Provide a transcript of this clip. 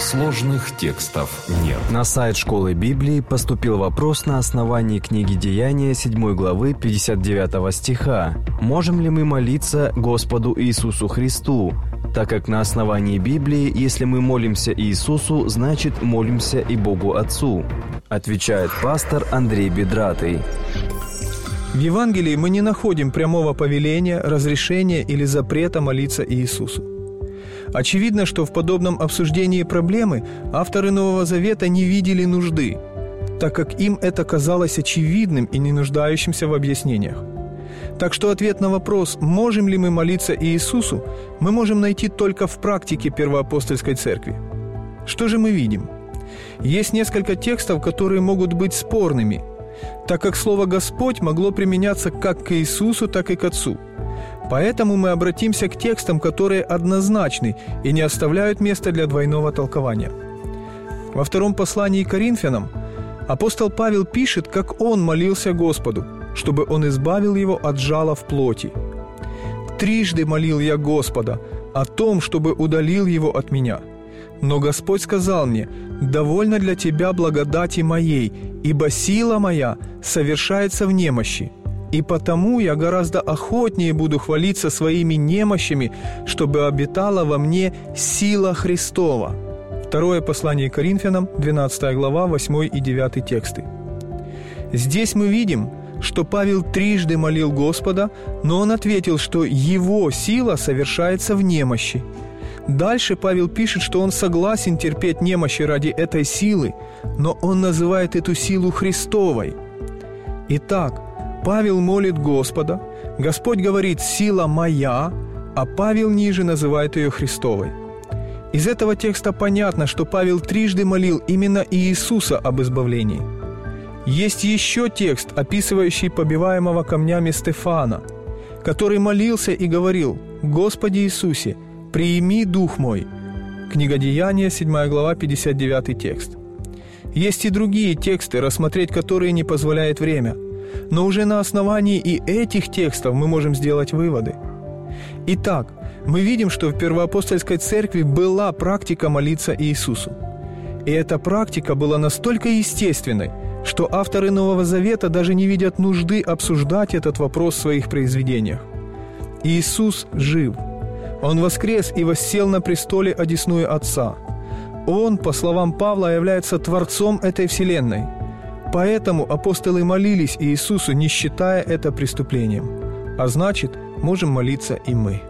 Сложных текстов нет. На сайт Школы Библии поступил вопрос на основании книги Деяния 7 главы 59 стиха. Можем ли мы молиться Господу Иисусу Христу? Так как на основании Библии, если мы молимся Иисусу, значит молимся и Богу Отцу. Отвечает пастор Андрей Бедратый. В Евангелии мы не находим прямого повеления, разрешения или запрета молиться Иисусу. Очевидно, что в подобном обсуждении проблемы авторы Нового Завета не видели нужды, так как им это казалось очевидным и не нуждающимся в объяснениях. Так что ответ на вопрос, можем ли мы молиться Иисусу, мы можем найти только в практике первоапостольской церкви. Что же мы видим? Есть несколько текстов, которые могут быть спорными, так как слово «Господь» могло применяться как к Иисусу, так и к Отцу – Поэтому мы обратимся к текстам, которые однозначны и не оставляют места для двойного толкования. Во втором послании к Коринфянам апостол Павел пишет, как он молился Господу, чтобы он избавил его от жала в плоти. «Трижды молил я Господа о том, чтобы удалил его от меня. Но Господь сказал мне, «Довольно для тебя благодати моей, ибо сила моя совершается в немощи». И потому я гораздо охотнее буду хвалиться своими немощами, чтобы обитала во мне сила Христова. Второе послание Коринфянам, 12 глава, 8 и 9 тексты. Здесь мы видим, что Павел трижды молил Господа, но он ответил, что его сила совершается в немощи. Дальше Павел пишет, что он согласен терпеть немощи ради этой силы, но он называет эту силу Христовой. Итак, Павел молит Господа, Господь говорит «сила моя», а Павел ниже называет ее Христовой. Из этого текста понятно, что Павел трижды молил именно Иисуса об избавлении. Есть еще текст, описывающий побиваемого камнями Стефана, который молился и говорил «Господи Иисусе, приими дух мой». Книга Деяния, 7 глава, 59 текст. Есть и другие тексты, рассмотреть которые не позволяет время – но уже на основании и этих текстов мы можем сделать выводы. Итак, мы видим, что в первоапостольской церкви была практика молиться Иисусу. И эта практика была настолько естественной, что авторы Нового Завета даже не видят нужды обсуждать этот вопрос в своих произведениях. Иисус жив. Он воскрес и воссел на престоле одесную Отца. Он, по словам Павла, является Творцом этой вселенной – Поэтому апостолы молились Иисусу, не считая это преступлением. А значит, можем молиться и мы.